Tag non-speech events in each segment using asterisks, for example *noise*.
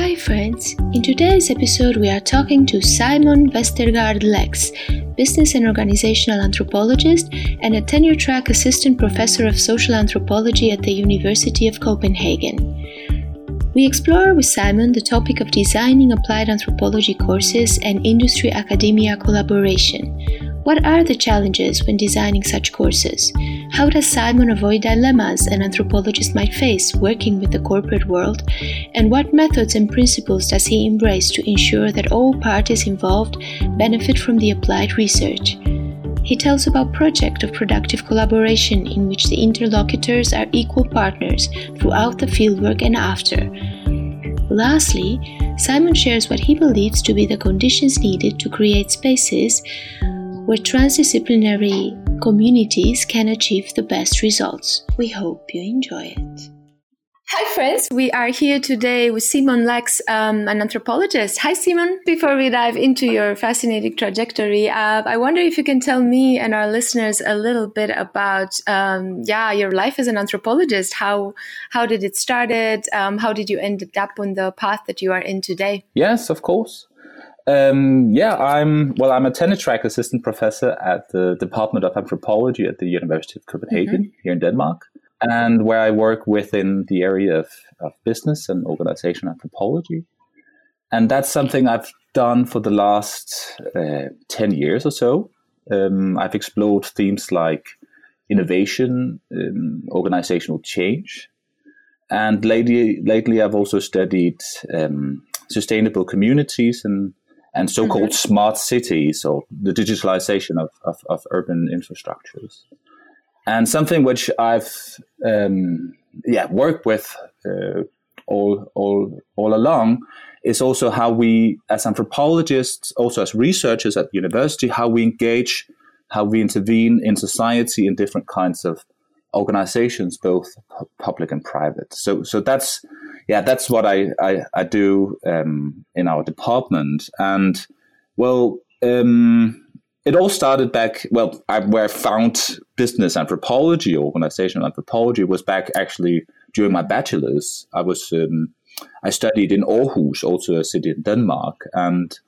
Hi, friends. In today's episode, we are talking to Simon Vestergaard Lex, business and organizational anthropologist and a tenure track assistant professor of social anthropology at the University of Copenhagen. We explore with Simon the topic of designing applied anthropology courses and industry academia collaboration. What are the challenges when designing such courses? How does Simon avoid dilemmas an anthropologist might face working with the corporate world? And what methods and principles does he embrace to ensure that all parties involved benefit from the applied research? He tells about project of productive collaboration in which the interlocutors are equal partners throughout the fieldwork and after. Lastly, Simon shares what he believes to be the conditions needed to create spaces where transdisciplinary communities can achieve the best results. We hope you enjoy it. Hi, friends. We are here today with Simon Lex, um, an anthropologist. Hi, Simon. Before we dive into your fascinating trajectory, uh, I wonder if you can tell me and our listeners a little bit about, um, yeah, your life as an anthropologist. How how did it started? Um, how did you end up on the path that you are in today? Yes, of course. Um, yeah, I'm well. I'm a tenure track assistant professor at the Department of Anthropology at the University of Copenhagen mm-hmm. here in Denmark, and where I work within the area of, of business and organization anthropology. And that's something I've done for the last uh, ten years or so. Um, I've explored themes like innovation, um, organizational change, and lately, lately I've also studied um, sustainable communities and and so-called mm-hmm. smart cities or the digitalization of, of, of, urban infrastructures. And something which I've um, yeah worked with uh, all all all along is also how we, as anthropologists, also as researchers at university, how we engage, how we intervene in society in different kinds of organizations, both public and private. So so that's yeah, that's what I I, I do um, in our department. And well, um, it all started back. Well, I, where I found business anthropology, organizational anthropology, was back actually during my bachelor's. I was um, I studied in Aarhus, also a city in Denmark, and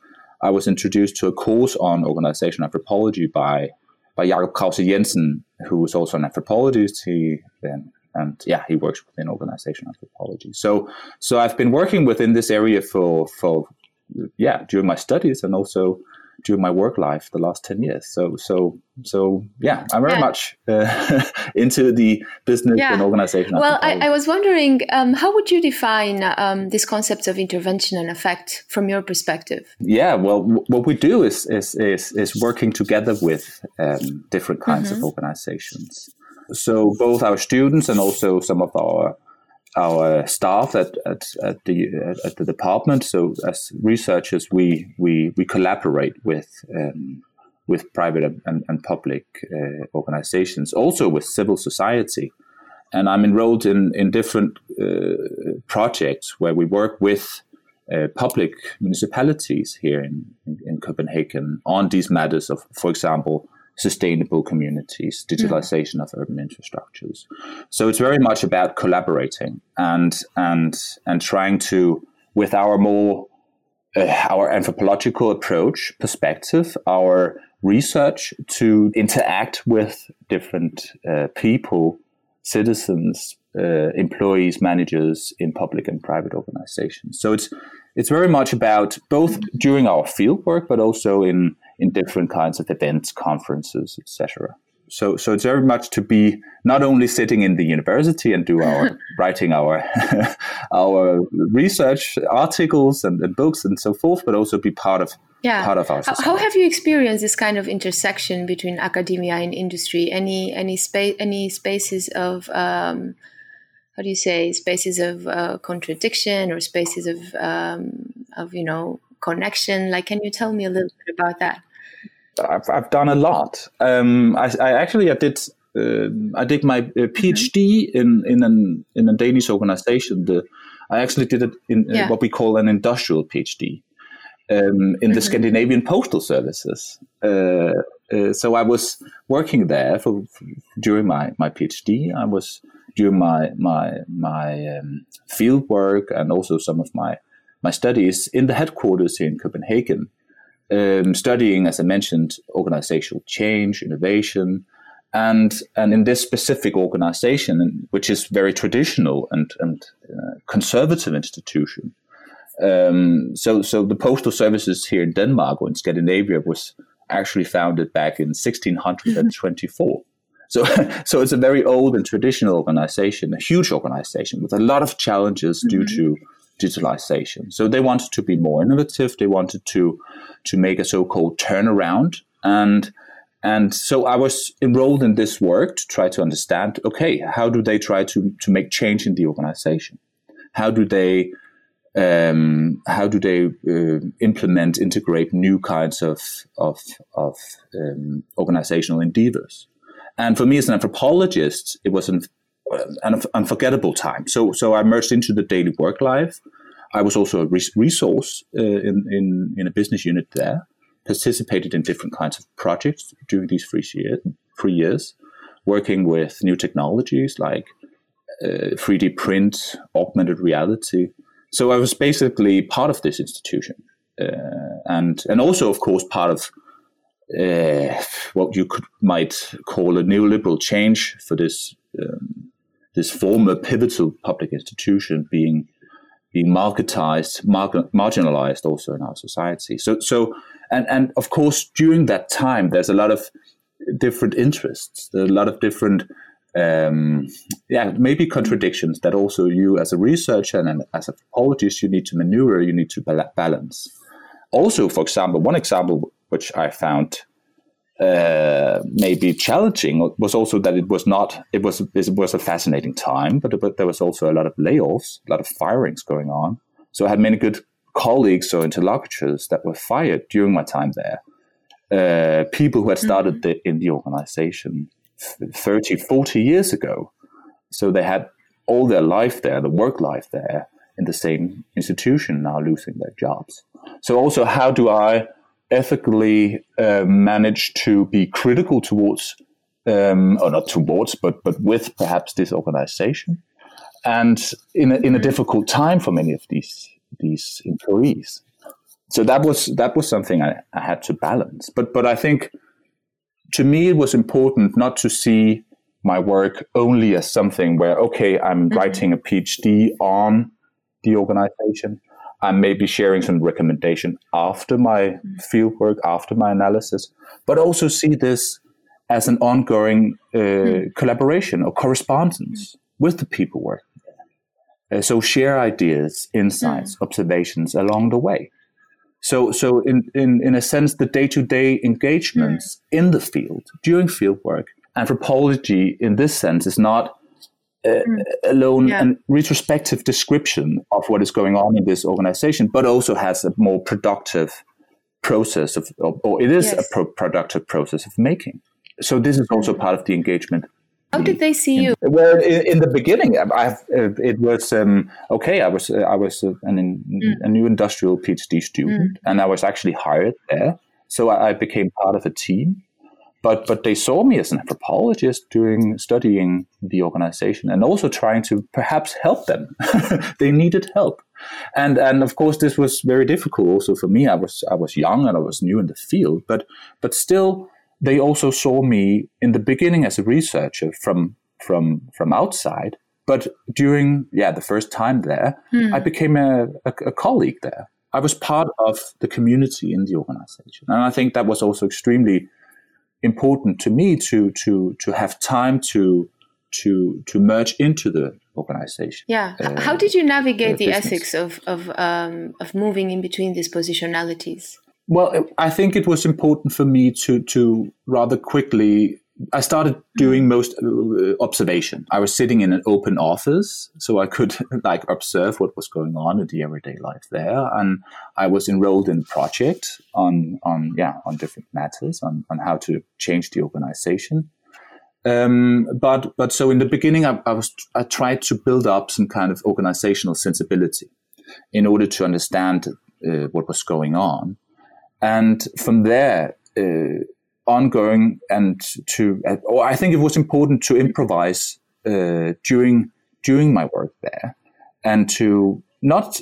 I was introduced to a course on organizational anthropology by by Jakob Krause Jensen, who was also an anthropologist. He then and yeah, he works within organization anthropology. So so I've been working within this area for for yeah during my studies and also during my work life the last 10 years so so so yeah i'm very yeah. much uh, *laughs* into the business yeah. and organization well I, I, was wondering um, how would you define um, these concepts of intervention and effect from your perspective yeah well w- what we do is is is, is working together with um, different kinds mm-hmm. of organizations so both our students and also some of our our staff at, at, at the at the department. So as researchers, we we, we collaborate with um, with private and, and public uh, organizations, also with civil society. And I'm enrolled in in different uh, projects where we work with uh, public municipalities here in, in, in Copenhagen on these matters of, for example, sustainable communities, digitalization mm. of urban infrastructures. So it's very much about collaborating and and and trying to, with our more uh, our anthropological approach, perspective, our research to interact with different uh, people, citizens, uh, employees, managers in public and private organizations. So it's it's very much about both during our field work, but also in in different kinds of events, conferences, etc. So, so it's very much to be not only sitting in the university and do our *laughs* writing our *laughs* our research articles and, and, books and so forth, but also be part of yeah. part of our society. How have you experienced this kind of intersection between academia and industry? Any any space any spaces of um, how do you say spaces of uh, contradiction or spaces of um, of you know connection? Like, can you tell me a little bit about that? I've, I've done a lot. Um, I, I, actually I did uh, I did my uh, PhD mm-hmm. in in an in a Danish organization. The, I actually did it in yeah. what we call an industrial PhD um, in the mm-hmm. Scandinavian postal services. Uh, uh, so I was working there for, for, during my, my PhD. I was during my my my um, field work and also some of my my studies in the headquarters here in Copenhagen, um, studying, as I mentioned, organizational change, innovation, and and in this specific organization, which is very traditional and and uh, conservative institution. Um, so so the postal services here in Denmark or in Scandinavia was actually founded back in 1624. *laughs* So, so it's a very old and traditional organization, a huge organization with a lot of challenges mm-hmm. due to digitalization. So they wanted to be more innovative. They wanted to to make a so-called turnaround, and and so I was enrolled in this work to try to understand. Okay, how do they try to to make change in the organization? How do they um, how do they uh, implement, integrate new kinds of of, of um, organizational endeavors? And for me as an anthropologist, it was an, an unforgettable time. So so I merged into the daily work life. I was also a resource uh, in, in in a business unit there. Participated in different kinds of projects during these three years, three years, working with new technologies like uh, 3D print, augmented reality, so I was basically part of this institution, uh, and and also, of course, part of uh, what you could might call a neoliberal change for this um, this former pivotal public institution being being marketized, mar- marginalized also in our society. So so and and of course during that time, there's a lot of different interests, there are a lot of different um, yeah, maybe contradictions that also you as a researcher and as a anthropologist, you need to maneuver, you need to balance. Also, for example, one example which I found uh, maybe challenging was also that it was not, it was, it was a fascinating time, but, but there was also a lot of layoffs, a lot of firings going on. So I had many good colleagues or interlocutors that were fired during my time there. Uh, people who had started mm-hmm. the, in the organization 30, 40 years ago. So they had all their life there, the work life there, in the same institution, now losing their jobs. So, also, how do I ethically uh, manage to be critical towards, um, or not towards, but, but with perhaps this organization? And in a, in a difficult time for many of these these employees, so that was that was something I, I had to balance. But but I think to me, it was important not to see my work only as something where, okay, I'm mm-hmm. writing a PhD on the organization. I'm maybe sharing some recommendation after my mm-hmm. fieldwork, after my analysis, but also see this as an ongoing uh, mm-hmm. collaboration or correspondence mm-hmm. with the people working there. Uh, so share ideas, insights, mm. observations along the way. So, so in, in, in a sense, the day to day engagements mm. in the field during field work, anthropology in this sense is not uh, mm. alone yeah. a retrospective description of what is going on in this organization, but also has a more productive process of, or it is yes. a pro- productive process of making. So this is also part of the engagement how did they see you? Well, in, in the beginning, I, uh, it was um, okay. I was uh, I was uh, an, mm. a new industrial PhD student, mm. and I was actually hired there. So I, I, became part of a team. But but they saw me as an anthropologist doing studying the organization and also trying to perhaps help them. *laughs* they needed help, and and of course this was very difficult also for me. I was I was young and I was new in the field, but but still they also saw me in the beginning as a researcher from from from outside but during yeah the first time there hmm. i became a, a, a, colleague there i was part of the community in the organization and i think that was also extremely important to me to to to have time to to to merge into the organization. Yeah. Uh, how did you navigate the, the ethics of of um, of moving in between these positionalities? Well, I think it was important for me to to rather quickly I started doing most uh, observation. I was sitting in an open office, so I could *laughs* like observe what was going on in the everyday life there, and I was enrolled in a project on on yeah on different matters on on how to change the organization. Um, but but so in the beginning, I, I was I tried to build up some kind of organizational sensibility in order to understand uh, what was going on, and from there. Uh, ongoing and to uh, or I think it was important to improvise uh, during during my work there and to not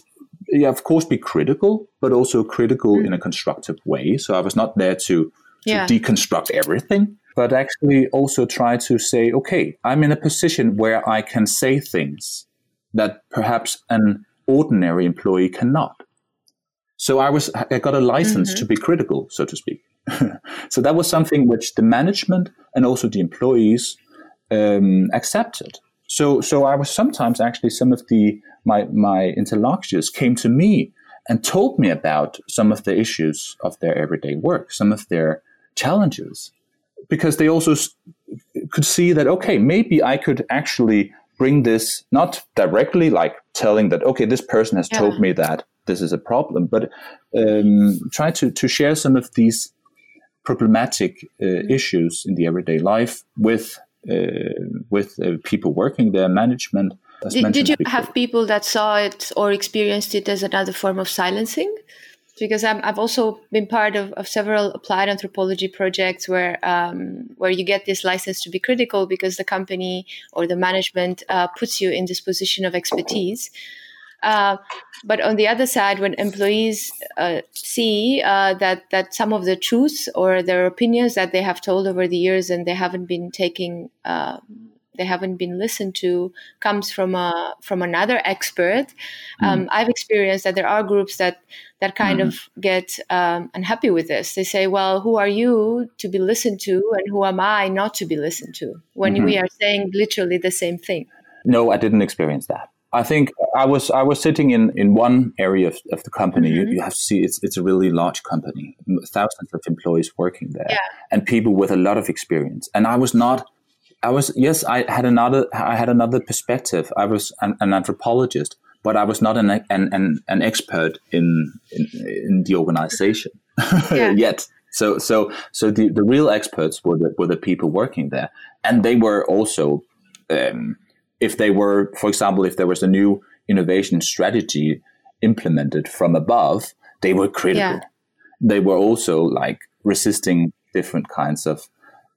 yeah, of course be critical but also critical mm. in a constructive way so I was not there to, to yeah. deconstruct everything but actually also try to say okay I'm in a position where I can say things that perhaps an ordinary employee cannot so I was I got a license mm-hmm. to be critical so to speak *laughs* so that was something which the management and also the employees um, accepted. So, so I was sometimes actually some of the my my interlocutors came to me and told me about some of the issues of their everyday work, some of their challenges, because they also could see that okay, maybe I could actually bring this not directly like telling that okay, this person has yeah. told me that this is a problem, but um, try to to share some of these problematic uh, issues in the everyday life with uh, with uh, people working there, management. Did, did you before. have people that saw it or experienced it as another form of silencing? because i have also been part of, of, several applied anthropology projects where um, where you get this license to be critical because the company or the management uh, puts you in this position of expertise. Uh, but on the other side, when employees uh, see uh, that that some of the truths or their opinions that they have told over the years and they haven't been taking, uh, they haven't been listened to, comes from a from another expert. Mm. Um, I've experienced that there are groups that that kind mm. of get um, unhappy with this. They say, "Well, who are you to be listened to, and who am I not to be listened to?" When mm-hmm. we are saying literally the same thing. No, I didn't experience that. I think I was I was sitting in, in one area of, of the company. Mm-hmm. You, you, have to see it's it's a really large company, thousands of employees working there, yeah. and people with a lot of experience. And I was not. I was yes, I had another I had another perspective. I was an, an anthropologist, but I was not an an, an, an expert in, in, in the organization *laughs* yet. So so so the, the real experts were the were the people working there, and they were also. Um, if they were, for example, if there was a new innovation strategy implemented from above, they were critical. Yeah. They were also like resisting different kinds of,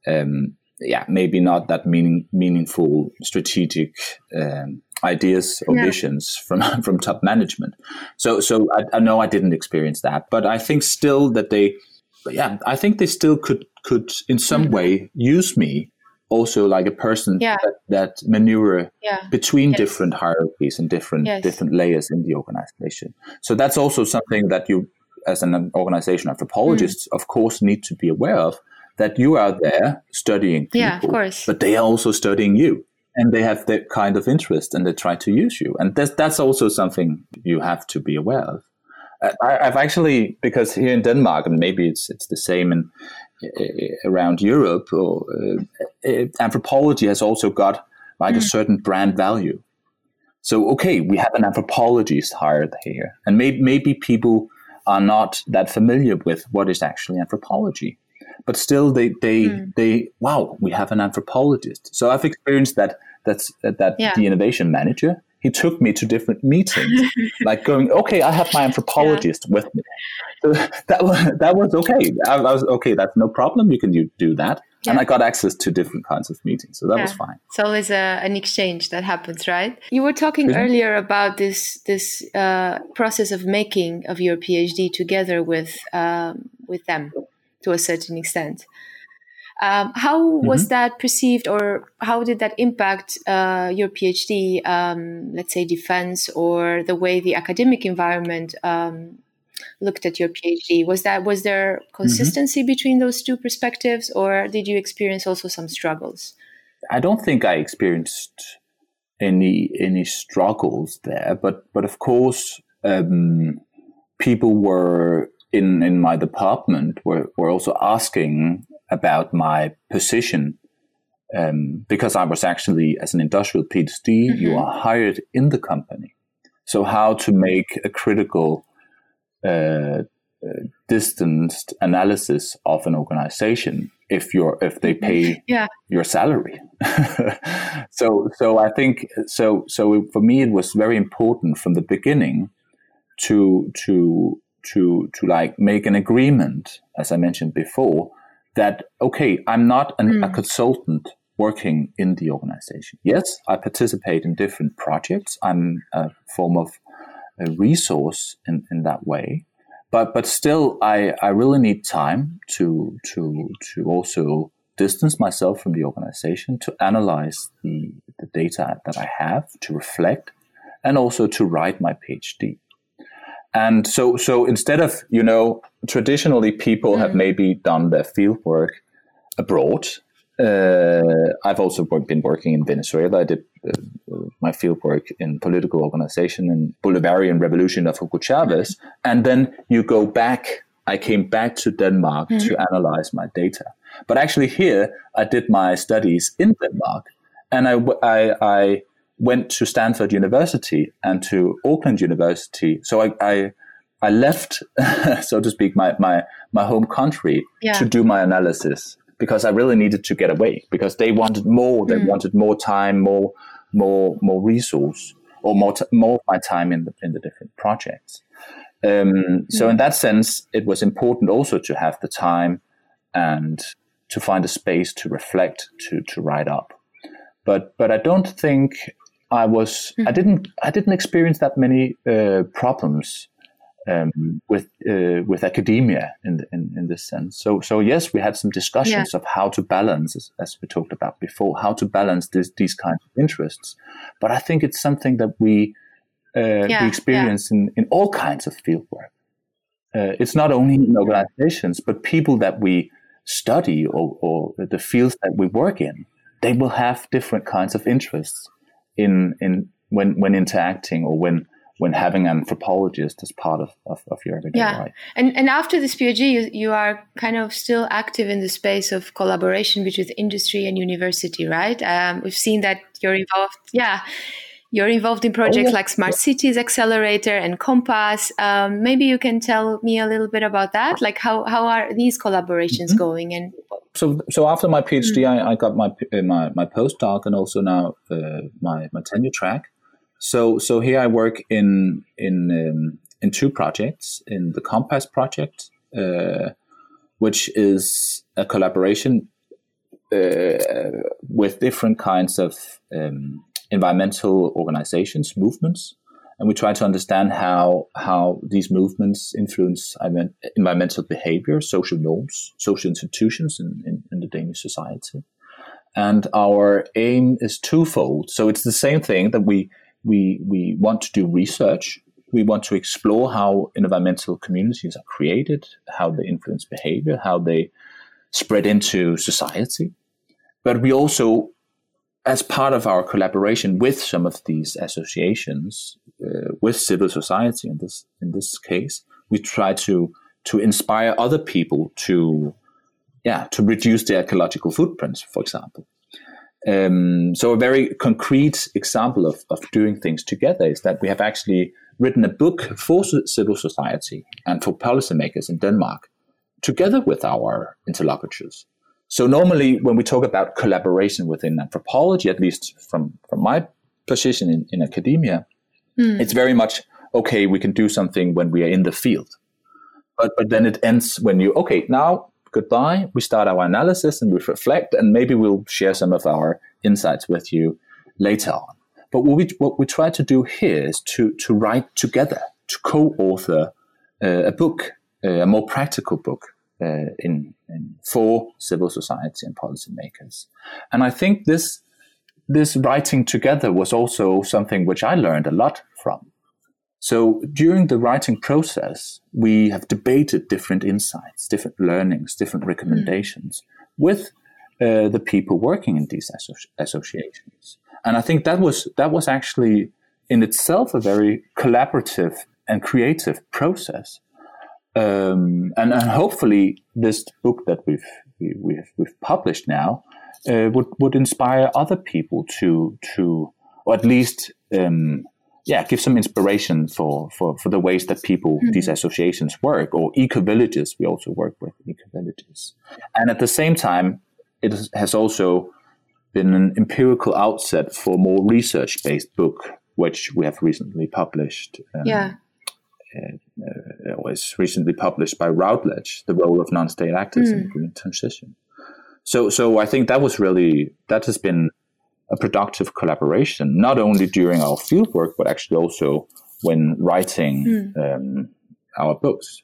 um, yeah, maybe not that meaning, meaningful strategic um, ideas or yeah. visions from *laughs* from top management. So, so I, I know I didn't experience that, but I think still that they, yeah, I think they still could could in some mm-hmm. way use me also like a person yeah. that, that, maneuver yeah. between yes. different hierarchies and different yes. different layers in the organization. So that's also something that you, as an organization anthropologist, mm. of course, need to be aware of. That you are there studying people, yeah, of course. but they are also studying you, and they have that kind of interest, and they try to use you, and that's that's also something you have to be aware of. I, have actually because here in Denmark, and maybe it's it's the same in around Europe, or, uh, anthropology has also got like mm. a certain brand value. So, okay, we have an anthropologist hired here, and maybe, maybe people are not that familiar with what is actually anthropology, but still, they they mm. they wow, we have an anthropologist. So, I've experienced that that's that yeah. the innovation manager he took me to different meetings, *laughs* like going, okay, I have my anthropologist yeah. with me. So *laughs* that was that was okay. I, I, was okay. That's no problem. You can do, do that. Yeah. And I got access to different kinds of meetings, so that yeah. was fine. So it's always a, an exchange that happens, right? You were talking really? earlier about this this uh, process of making of your PhD together with um, with them to a certain extent. Um, how mm-hmm. was that perceived, or how did that impact uh, your PhD, um, let's say, defense, or the way the academic environment um, looked at your PhD? Was that was there mm-hmm. consistency mm-hmm. between those two perspectives, or did you experience also some struggles? I don't think I experienced any any struggles there, but but of course, um, people were in in my department were were also asking about my position um, because I was actually, as an industrial PhD, mm-hmm. you are hired in the company. So, how to make a critical, uh, uh, distanced analysis of an organization if you're if they pay yeah. your salary. *laughs* so, so I think so. So for me, it was very important from the beginning to to to to like make an agreement, as I mentioned before, that okay, I'm not an, mm. a consultant working in the organization. Yes, I participate in different projects. I'm a form of a resource in, in that way. But but still I, I really need time to to to also distance myself from the organization, to analyze the, the data that I have, to reflect, and also to write my PhD. And so, so instead of, you know, traditionally people mm. have maybe done their field work abroad. Uh, I've also work, been working in Venezuela. I did uh, my field work in political organization in Bolivarian Revolution of Hugo Chavez. And then you go back. I came back to Denmark mm. to analyze my data. But actually here, I did my studies in Denmark. And I, I, I went to Stanford University and to Auckland University. So I, I, I left, *laughs* so to speak, my, my, my home country yeah. to do my analysis because I really needed to get away because they wanted more. They mm. wanted more time, more, more, more resource, or more, t- more of my time in the in the different projects. Um, mm. So in that sense, it was important also to have the time and to find a space to reflect, to to write up. But but I don't think I was mm-hmm. I didn't I didn't experience that many uh, problems um, with uh, with academia in, in, in this sense. So so yes, we had some discussions yeah. of how to balance, as, as, we talked about before, how to balance this, these kinds of interests. But I think it's something that we uh, yeah, we experience yeah. in, in all kinds of fieldwork. Uh, it's not only in organizations, but people that we study or, or the fields that we work in. They will have different kinds of interests in in when when interacting or when when having an anthropologist as part of, of, of your everyday yeah. life. And and after this PhD, you, you are kind of still active in the space of collaboration between industry and university, right? Um, we've seen that you're involved. Yeah. You're involved in projects oh, yeah. like Smart Cities Accelerator and Compass. Um, maybe you can tell me a little bit about that. Like, how, how are these collaborations mm-hmm. going? And so, so after my PhD, mm-hmm. I, I, got my uh, my my postdoc and also now uh, my my tenure track. So, so here I work in in um, in two projects. In the Compass project, uh, which is a collaboration uh, with different kinds of um, environmental organizations, movements, and we try to understand how how these movements influence environmental behavior, social norms, social institutions in, in, in, the Danish society. And our aim is twofold. So it's the same thing that we we we want to do research. We want to explore how environmental communities are created, how they influence behavior, how they spread into society. But we also as part of our collaboration with some of these associations, uh, with civil society in this in this case, we try to to inspire other people to yeah to reduce their ecological footprints, for example. Um, so a very concrete example of, of doing things together is that we have actually written a book for civil society and for policymakers in Denmark, together with our interlocutors. So normally, when we talk about collaboration within anthropology, at least from from my position in, in academia, mm. it's very much okay. We can do something when we are in the field, but but then it ends when you okay now goodbye. We start our analysis and we reflect, and maybe we'll share some of our insights with you later on. But what we what we try to do here is to to write together, to co-author uh, a book, uh, a more practical book uh, in, in, for civil society and policymakers. And I think this this writing together was also something which I learned a lot from. So during the writing process, we have debated different insights, different learnings, different recommendations mm-hmm. with uh, the people working in these asso- associations. And I think that was that was actually in itself a very collaborative and creative process um, and, and hopefully this book that we've we, have we've published now uh, would would inspire other people to to or at least um, yeah give some inspiration for, for, for the ways that people mm-hmm. these associations work or eco villages we also work with eco villages and at the same time it has also been an empirical outset for more research based book which we have recently published um, yeah uh, uh, was recently published by Routledge, the role of non-state actors mm. in green transition. So, so I think that was really that has been a productive collaboration, not only during our fieldwork, but actually also when writing mm. um, our books.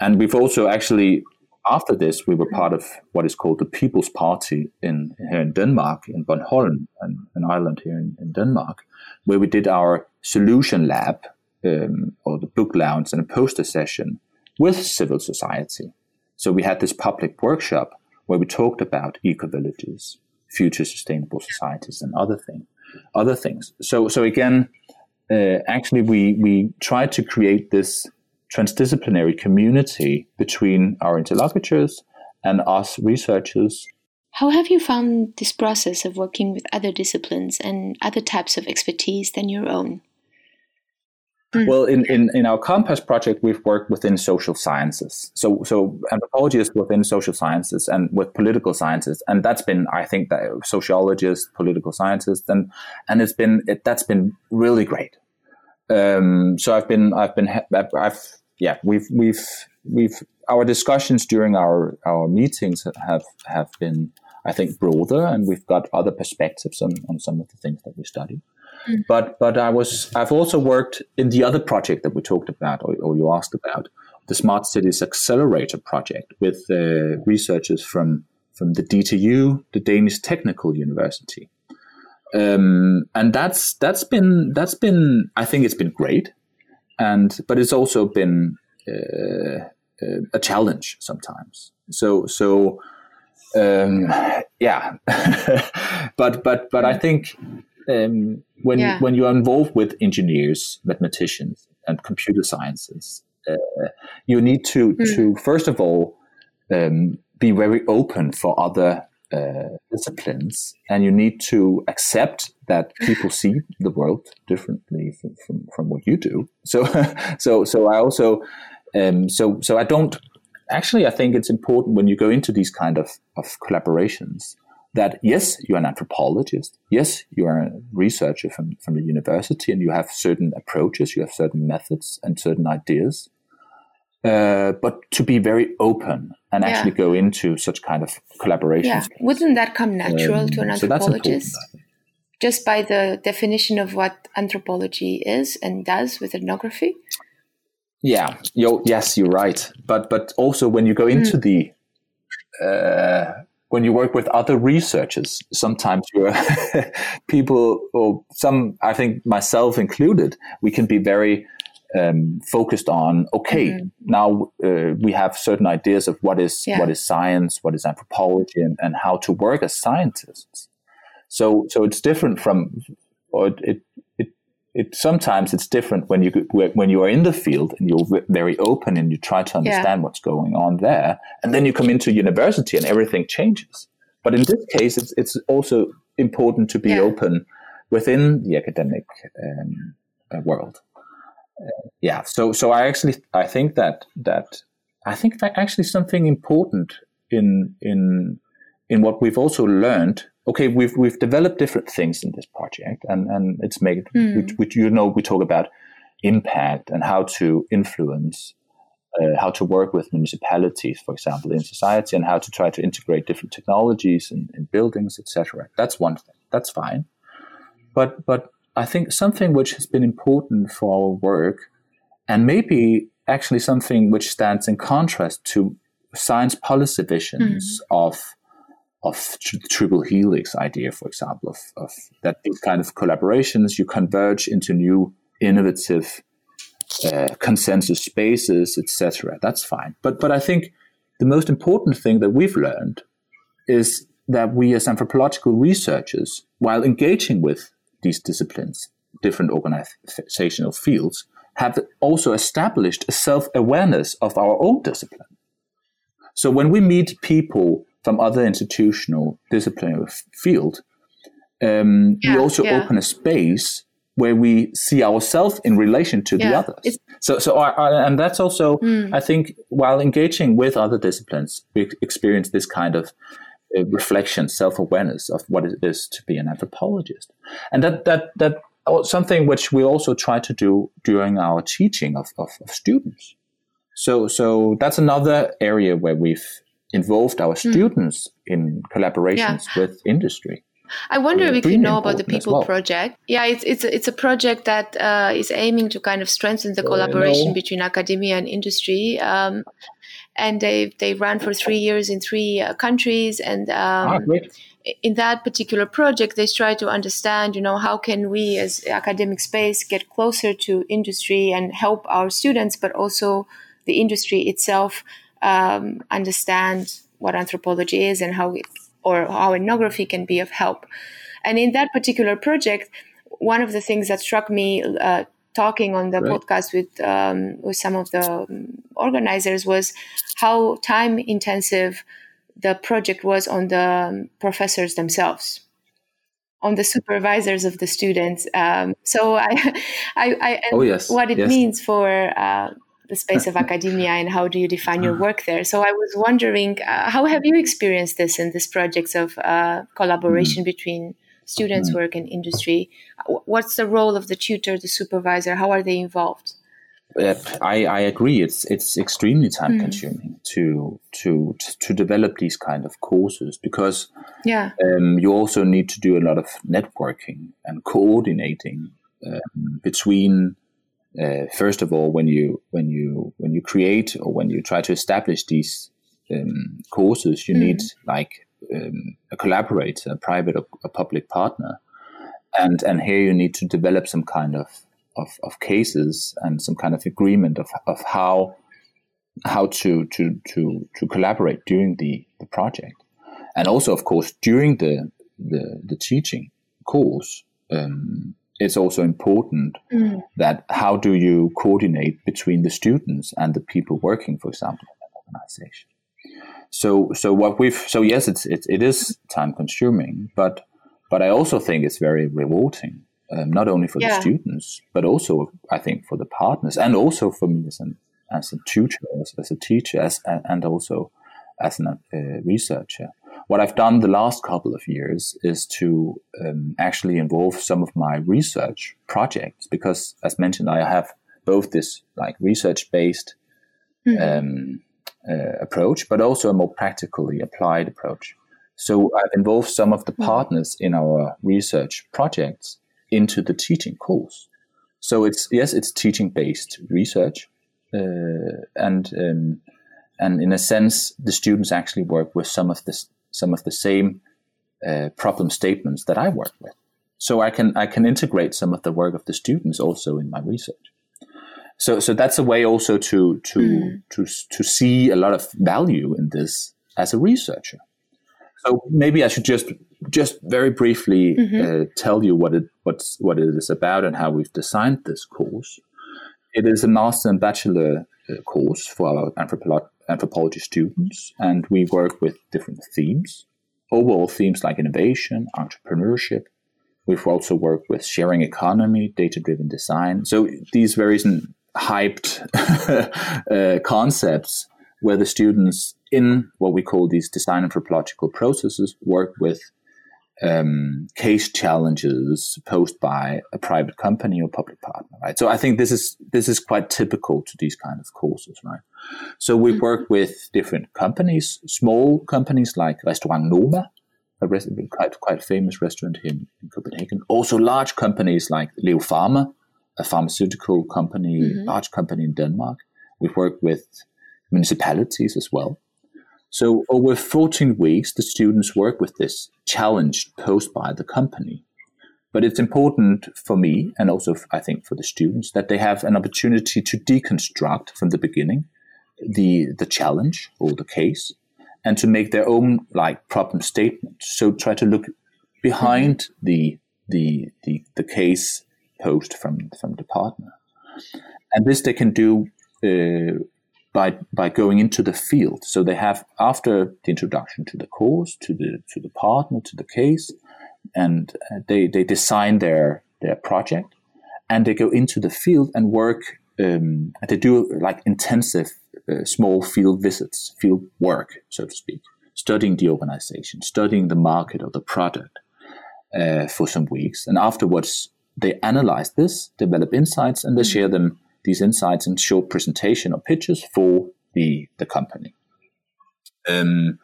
And we've also actually, after this, we were part of what is called the People's Party in here in Denmark, in Bornholm, an, an island here in, in, Denmark, where we did our solution lab um, or the book lounge and a poster session with civil society. So we had this public workshop where we talked about eco villages, future sustainable societies, and other thing, other things. So so again, uh, actually, we we tried to create this transdisciplinary community between our interlocutors and us researchers. How have you found this process of working with other disciplines and other types of expertise than your own? Mm. Well, in, in, in our Compass project, we've worked within social sciences. So, so anthropology is within social sciences and with political sciences. And that's been, I think, that sociologists, political scientists, and, and it's been, it, that's been really great. Um, so I've been, I've been, I've, yeah, we've, we've, we've, our discussions during our, our meetings have, have been, I think, broader and we've got other perspectives on, on some of the things that we study. Mm. But but I was I've also worked in the other project that we talked about or, or you asked about the Smart Cities Accelerator project with uh, researchers from from the DTU, the Danish Technical University, um, and that's that's been that's been I think it's been great, and but it's also been uh, uh, a challenge sometimes. So so um, yeah, *laughs* but but but I think um, when yeah. when you are involved with engineers, mathematicians, and computer sciences, uh, you need to mm. to first of all um, be very open for other uh, disciplines, and you need to accept that people see the world differently from, from, from what you do. So *laughs* so so I also um, so so I don't actually I think it's important when you go into these kind of, of collaborations that yes, you're an anthropologist, yes, you are a researcher from, from the university, and you have certain approaches, you have certain methods and certain ideas. Uh, but to be very open and yeah. actually go into such kind of collaborations. Yeah. Wouldn't that come natural um, to an anthropologist? So Just by the definition of what anthropology is and does with ethnography? Yeah, you're, yes, you're right. But but also when you go into mm. the uh, when you work with other researchers, sometimes you're *laughs* people, or some, I think myself included, we can be very um, focused on. Okay, mm-hmm. now uh, we have certain ideas of what is yeah. what is science, what is anthropology, and, and how to work as scientists. So, so it's different from, or it it sometimes it's different when you when you are in the field and you're very open and you try to understand yeah. what's going on there, and then you come into university and everything changes. But in this case, it's it's also important to be yeah. open within the academic um, uh, world. Uh, yeah. So so I actually I think that that I think that actually something important in in in what we've also learned okay, we've we've developed different things in this project, and and it's made mm. which, which, you know we talk about impact and how to influence. Uh, how to work with municipalities, for example, in society, and how to try to integrate different technologies in, in buildings, etc. That's one thing. That's fine. But but I think something which has been important for our work, and maybe actually something which stands in contrast to science policy visions mm. of of triple helix idea, for example, of, of that these kind of collaborations you converge into new innovative uh, consensus spaces, etc. That's fine. But but I think the most important thing that we've learned is that we as anthropological researchers, while engaging with these disciplines, different organizational fields, have also established a self-awareness of our own discipline. So when we meet people from other institutional disciplinary field, um, yeah, we also yeah. open a space where we see ourselves in relation to yeah, the others. So, so, I, I, and that's also, mm. I think, while engaging with other disciplines, we experience this kind of uh, reflection, self awareness of what it is to be an anthropologist, and that that that oh, something which we also try to do during our teaching of, of, of students. So, so that's another area where we've involved our hmm. students mm. in collaborations yeah. with industry. I wonder if you know about the People well. Project. Yeah, it's it's a, it's a project that uh, is aiming to kind of strengthen the collaboration no. between academia and industry. Um, and they they ran for three years in three uh, countries, and um, ah, in that particular project, they try to understand, you know, how can we as academic space get closer to industry and help our students, but also the industry itself um, understand what anthropology is and how it or how ethnography can be of help. And in that particular project, one of the things that struck me uh, talking on the right. podcast with um, with some of the um, organizers was how time intensive the project was on the um, professors themselves on the supervisors of the students um, so i *laughs* i, I oh, yes. what it yes. means for uh, the space of academia and how do you define your work there. So I was wondering, uh, how have you experienced this in this projects of uh, collaboration mm. between students' mm. work and industry? What's the role of the tutor, the supervisor? How are they involved? Uh, I, I agree. It's it's extremely time mm. consuming to to to develop these kind of courses because yeah um, you also need to do a lot of networking and coordinating um, between uh, first of all, when you when you when you create or when you try to establish these um, courses, you mm. need like um, a collaborator, a private or a public partner, and and here you need to develop some kind of of, of cases and some kind of agreement of, of how how to to to to collaborate during the, the project, and also of course during the the, the teaching course. Um, it's also important mm. that how do you coordinate between the students and the people working, for example, in an organization. So, so what we've so yes, it's it, it is time consuming, but but I also think it's very rewarding, um, not only for yeah. the students, but also I think for the partners, and also for me as an as a tutor, as, as a teacher, as, and also as a uh, researcher what I've done the last couple of years is to um, actually involve some of my research projects because, as mentioned, I have both this like research based mm-hmm. um, uh, approach, but also a more practically applied approach. So I've involved some of the mm-hmm. partners in our research projects into the teaching course. So it's yes, it's teaching based research, uh, and um, and in a sense, the students actually work with some of this some of the same uh, problem statements that I work with. So I can I can integrate some of the work of the students also in my research. So so that's a way also to to mm. to to see a lot of value in this as a researcher. So maybe I should just just very briefly mm-hmm. uh, tell you what it what's what it is about and how we've designed this course. It is a master and bachelor uh, course for our anthropolo- anthropology students, and we work with different themes. Overall themes like innovation, entrepreneurship. We've also worked with sharing economy, data-driven design. So these very hyped *laughs* uh, concepts where the students in what we call these design anthropological processes work with um, case challenges posed by a private company or public partner, right? So I think this is this is quite typical to these kind of courses, right? So we mm-hmm. work with different companies, small companies like Restaurant Noma, a rest- quite quite famous restaurant here in, in, Copenhagen. Also large companies like Leo Pharma, a pharmaceutical company, mm-hmm. large company in Denmark. We've worked with municipalities as well. So over 14 weeks, the students work with this challenge posed by the company. But it's important for me and also I think for the students that they have an opportunity to deconstruct from the beginning the the challenge or the case and to make their own like problem statement. So try to look behind mm-hmm. the, the the the case posed from from the partner. And this they can do uh, by by going into the field. So they have after the introduction to the course, to the to the partner, to the case, and uh, they they design their their project, and they go into the field and work. Um, they do like intensive uh, small field visits, field work, so to speak, studying the organization, studying the market or the product uh, for some weeks, and afterwards they analyze this, develop insights, and they mm-hmm. share them these insights and short presentation or pitches for the the company. Um,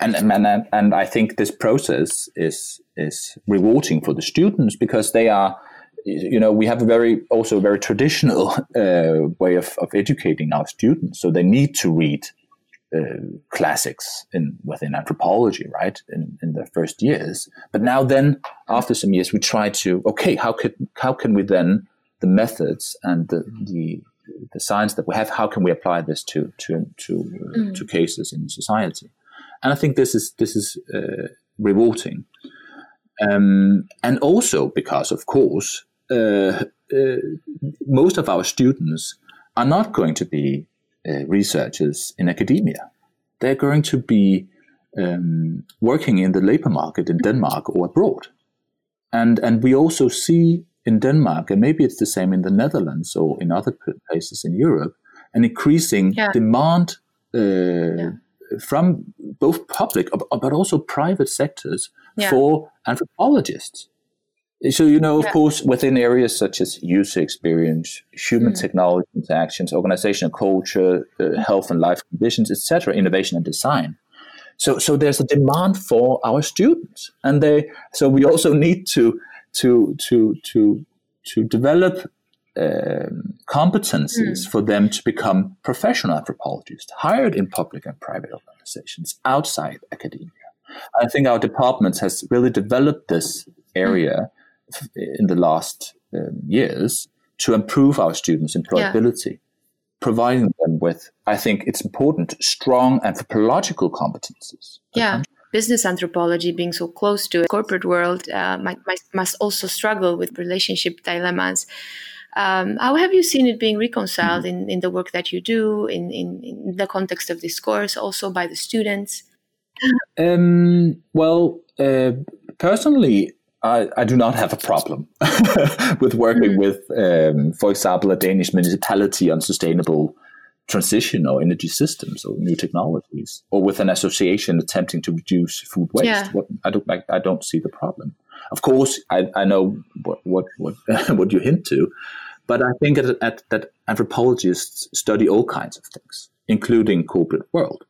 and, and and I think this process is is rewarding for the students because they are, you know, we have a very also a very traditional *laughs* uh, way of, of educating our students. So they need to read uh, classics in within anthropology, right, in, in the first years. But now, then, after some years, we try to okay, how could how can we then the methods and the, the the science that we have, how can we apply this to to to, mm. to cases in society? And I think this is this is uh, rewarding, um, and also because, of course, uh, uh, most of our students are not going to be uh, researchers in academia. They're going to be um, working in the labor market in Denmark or abroad, and and we also see in Denmark, and maybe it's the same in the Netherlands or in other places in Europe, an increasing yeah. demand uh, yeah. from both public but also private sectors yeah. for anthropologists. So, you know, of course, within areas such as user experience, human mm. technology interactions, organizational culture, uh, health and life conditions, etc., innovation and design. So, so there's a demand for our students, and they. So we also need to to to to to develop um, competencies mm. for them to become professional anthropologists hired in public and private organizations outside academia. I think our department has really developed this area mm. in the last um, years to improve our students' employability, yeah. providing them with, I think it's important, strong anthropological competencies. Yeah business anthropology being so close to corporate world uh, might, might, must also struggle with relationship dilemmas. Um, how have you seen it being reconciled mm-hmm. in, in the work that you do, in, in, in, the context of this course, also by the students? Um, well, uh, personally, I, I, do not have a problem *laughs* with working mm-hmm. with, um, for example, a Danish municipality on sustainable transition or energy systems or new technologies, or with an association attempting to reduce food waste. Yeah. What, I don't like. I don't see the problem. Of course, I, I know what what what, *laughs* what you hint to, but I think at, at, that anthropologists study all kinds of things, including corporate world,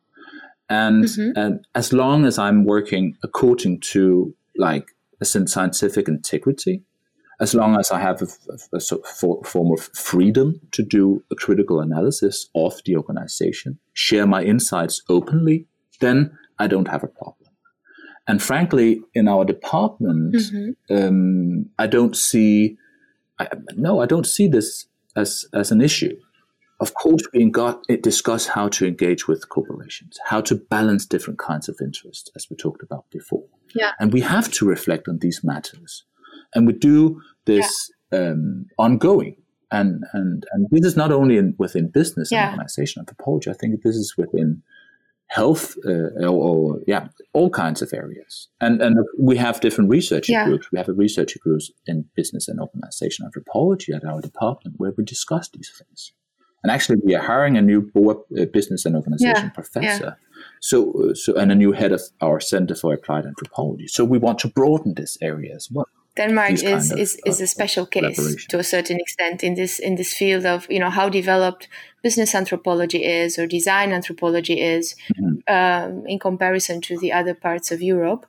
and mm-hmm. and as long as I'm working according to like a scientific integrity, as long as I have a, a, a, form of freedom to do a critical analysis of the organization, share my insights openly, then I don't have a problem. And frankly, in our department, mm-hmm. um, I don't see, I, no, I don't see this as, as an issue. Of course, we got, discuss how to engage with corporations, how to balance different kinds of interests, as we talked about before. Yeah. And we have to reflect on these matters. And we do this yeah. um, ongoing. And, and, and this is not only in, within business yeah. and organization anthropology. I think this is within health uh, or, or, yeah, all kinds of areas. And and we have different research yeah. groups. We have a research group in business and organization anthropology at our department where we discuss these things. And actually, we are hiring a new board uh, business and organization yeah. professor. So, uh, so and a new head of our Center for Applied Anthropology. So we want to broaden this area as well. Denmark is, is, is a special case to a certain extent in this in this field of you know how developed business anthropology is or design anthropology is mm-hmm. um, in comparison to the other parts of Europe.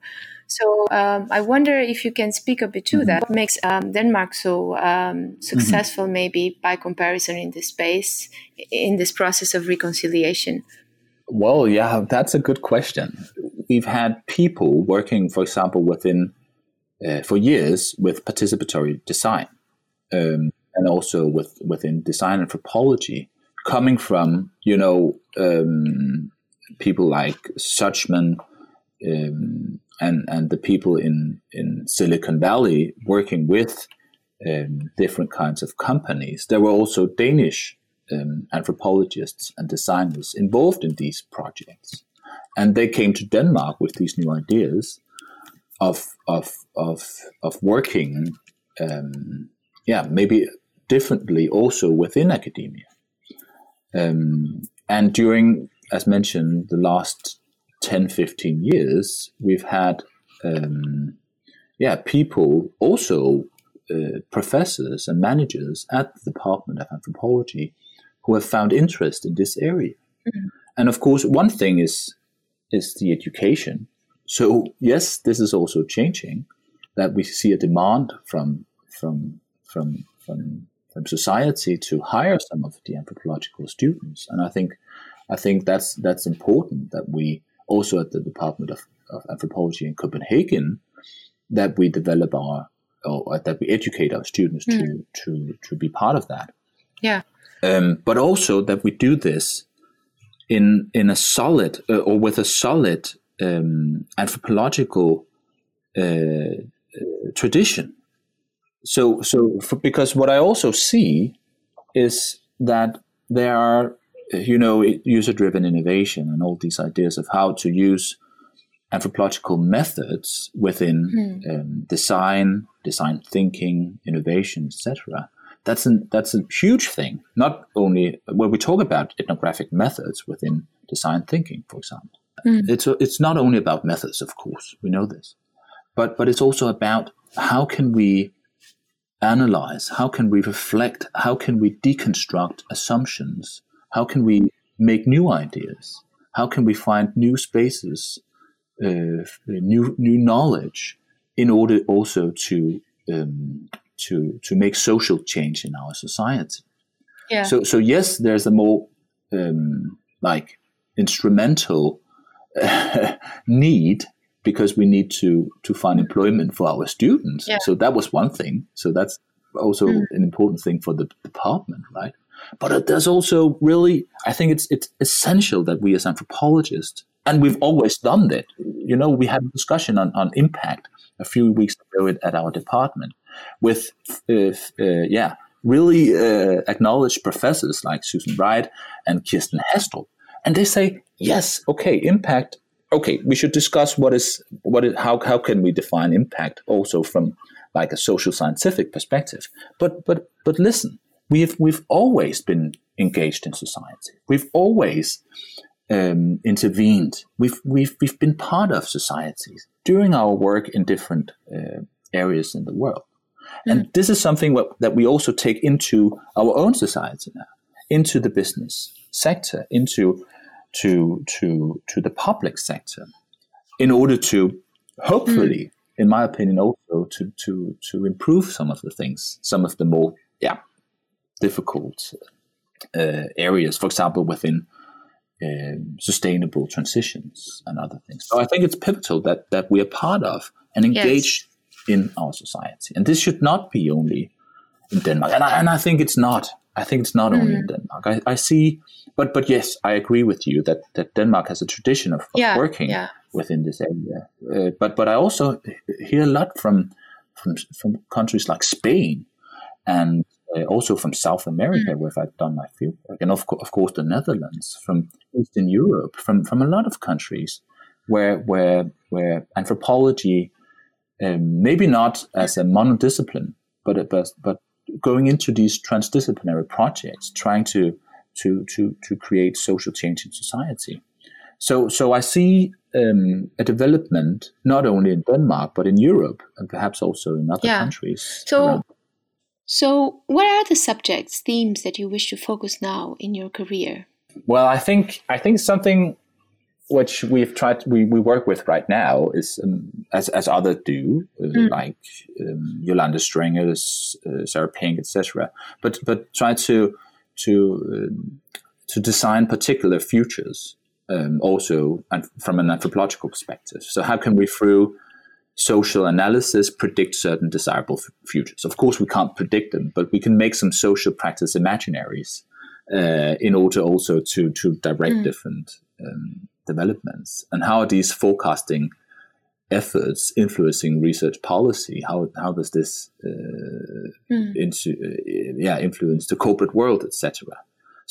So um, I wonder if you can speak a bit to mm-hmm. that. What makes um, Denmark so um, mm-hmm. successful, mm-hmm. maybe by comparison, in this space, in this process of reconciliation? Well, yeah, that's a good question. We've had people working, for example, within uh, for years with participatory design um, and also with within design anthropology, coming from you know um, people like Suchman um, and and the people in in Silicon Valley working with um, different kinds of companies. There were also Danish um, anthropologists and designers involved in these projects. And they came to Denmark with these new ideas of, of, of, of working, um, yeah, maybe differently also within academia. Um, and during, as mentioned, the last 10, 15 years, we've had, um, yeah, people also, uh, professors and managers at the Department of Anthropology who have found interest in this area. Mm-hmm. And of course, one thing is is the education. So yes, this is also changing. That we see a demand from from from from from society to hire some of the anthropological students, and I think I think that's that's important that we also at the Department of, of Anthropology in Copenhagen that we develop our or that we educate our students mm. to to to be part of that. Yeah. Um, but also that we do this in in a solid uh, or with a solid um, anthropological uh, uh, tradition. So so for, because what I also see is that there are you know user driven innovation and all these ideas of how to use anthropological methods within mm. um, design, design thinking, innovation, etc that's an that's a huge thing. Not only when we talk about ethnographic methods within design thinking, for example, mm. it's a, it's not only about methods, of course, we know this, but but it's also about how can we analyze, how can we reflect, how can we deconstruct assumptions, how can we make new ideas, how can we find new spaces, uh, new new knowledge, in order also to um, to to make social change in our society. Yeah. So so yes, there's a more um, like instrumental *laughs* need because we need to to find employment for our students. Yeah. So that was one thing. So that's also mm. an important thing for the department, right? But there's also really, I think it's it's essential that we as anthropologists, and we've always done that. You know, we had a discussion on, on impact a few weeks ago at our department, with, uh, uh, yeah, really uh, acknowledged professors like Susan Wright and Kirsten Hastrup. And they say, yes, okay, impact. Okay, we should discuss what is what is how how can we define impact also from like a social scientific perspective. But but but listen, we've we've always been engaged in society. We've always um, intervened. We've we've we've been part of societies during our work in different uh, areas in the world. And this is something what, that we also take into our own society now, into the business sector, into to to to the public sector, in order to hopefully, mm. in my opinion, also to to to improve some of the things, some of the more yeah difficult uh, areas, for example, within um, sustainable transitions and other things. So I think it's pivotal that that we are part of and engage in our society. And this should not be only in Denmark. And I, and I think it's not. I think it's not mm-hmm. only in. Denmark. I, I, see, but but yes, I agree with you that, that Denmark has a tradition of, of yeah, working yeah. within this area. Uh, but but I also hear a lot from from, from countries like Spain and uh, also from South America, mm-hmm. where I've done my fieldwork, and of, co- of course the Netherlands, from Eastern Europe, from from a lot of countries where where where anthropology um, maybe not as a monodiscipline, but but but going into these transdisciplinary projects, trying to to to to create social change in society. So so I see um, a development not only in Denmark but in Europe and perhaps also in other yeah. countries. So. Around. So, what are the subjects, themes that you wish to focus now in your career? Well, I think I think something which we've tried we, we work with right now is um, as as others do uh, mm. like um, Yolanda Strenger, uh, Sarah Pink, etc. But but try to to um, to design particular futures um, also and from an anthropological perspective. So how can we through social analysis predict certain desirable f- futures? Of course, we can't predict them, but we can make some social practice imaginaries uh, in order also to to direct mm. different um, developments and how are these forecasting efforts influencing research policy how how does this uh, mm. into uh, yeah influence the corporate world etc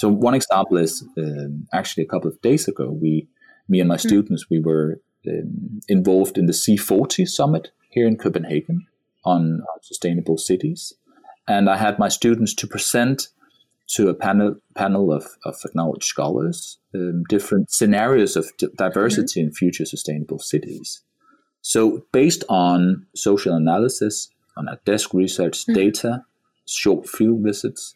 So one example is um, actually a couple of days ago, we, me and my mm. students, we were um, involved in the C40 summit here in Copenhagen on, on sustainable cities, and I had my students to present to a panel panel of, of acknowledged scholars um, different scenarios of d- diversity mm-hmm. in future sustainable cities. So, based on social analysis, on a desk research mm-hmm. data, short field visits,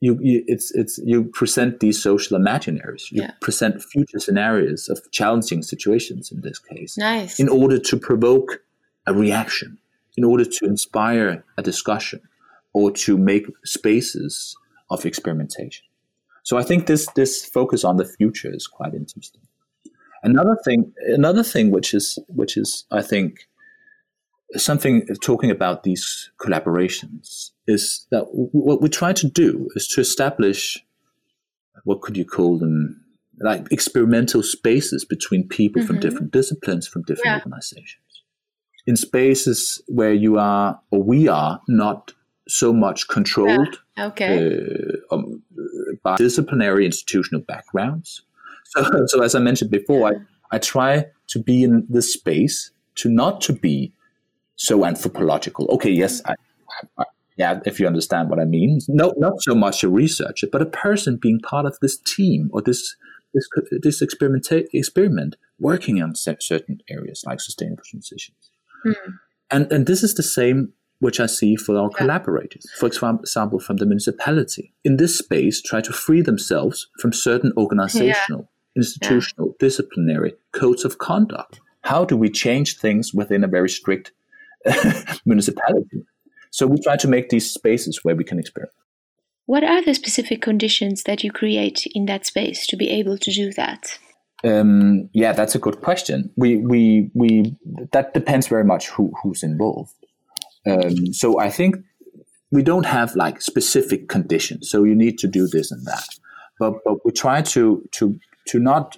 you, you, it's it's you present these social imaginaries. You yeah. present future scenarios of challenging situations in this case, nice. in order to provoke a reaction, in order to inspire a discussion, or to make spaces of experimentation. So I think this this focus on the future is quite interesting. Another thing, another thing which is which is I think something talking about these collaborations is that w- what we try to do is to establish what could you call them like experimental spaces between people mm-hmm. from different disciplines from different yeah. organizations in spaces where you are or we are not so much controlled yeah. okay. uh, um, by disciplinary institutional backgrounds. So, *laughs* so as I mentioned before, I, I try to be in this space to not to be so anthropological. Okay, yes, I, I, yeah, if you understand what I mean. No, not so much a researcher, but a person being part of this team or this this this experiment experiment working on certain areas like sustainable transitions. Mm. And and this is the same which I see for our yeah. collaborators. For example, from the municipality. In this space, try to free themselves from certain organizational, yeah. institutional, yeah. disciplinary codes of conduct. How do we change things within a very strict *laughs* municipality? So we try to make these spaces where we can experiment. What are the specific conditions that you create in that space to be able to do that? Um, yeah, that's a good question. We we we that depends very much who who's involved. Um, so I think we don't have like specific conditions. So you need to do this and that, but but we try to to to not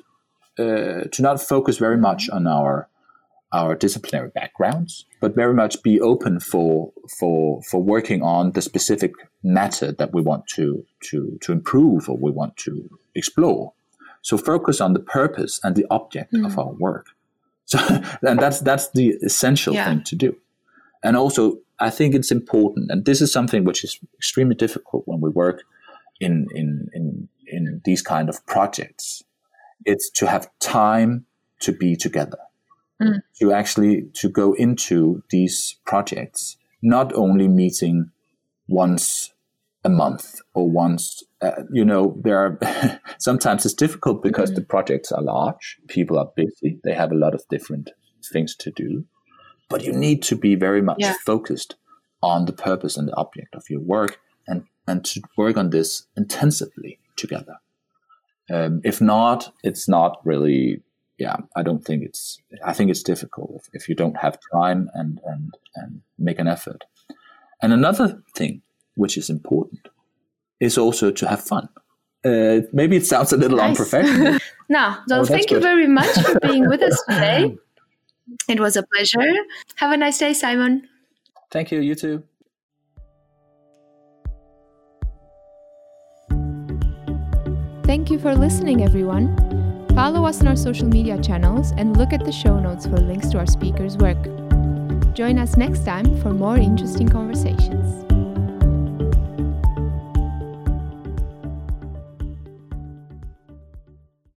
uh, to not focus very much on our our disciplinary backgrounds, but very much be open for for for working on the specific matter that we want to to to improve or we want to explore. So focus on the purpose and the object mm. of our work. So *laughs* and that's that's the essential yeah. thing to do. And also, I think it's important, and this is something which is extremely difficult when we work in in in, in these kind of projects. It's to have time to be together, mm. to actually to go into these projects, not only meeting once a month or once uh, you know there are *laughs* sometimes it's difficult because mm. the projects are large people are busy they have a lot of different things to do but you need to be very much yeah. focused on the purpose and the object of your work and, and to work on this intensively together. Um, if not, it's not really, yeah, I don't think it's, I think it's difficult if, if you don't have time and, and, and make an effort. And another thing which is important is also to have fun. Uh, maybe it sounds a little nice. unprofessional. *laughs* no, oh, thank you very much for being with us *laughs* today. It was a pleasure. Have a nice day, Simon. Thank you. You too. Thank you for listening, everyone. Follow us on our social media channels and look at the show notes for links to our speakers' work. Join us next time for more interesting conversations.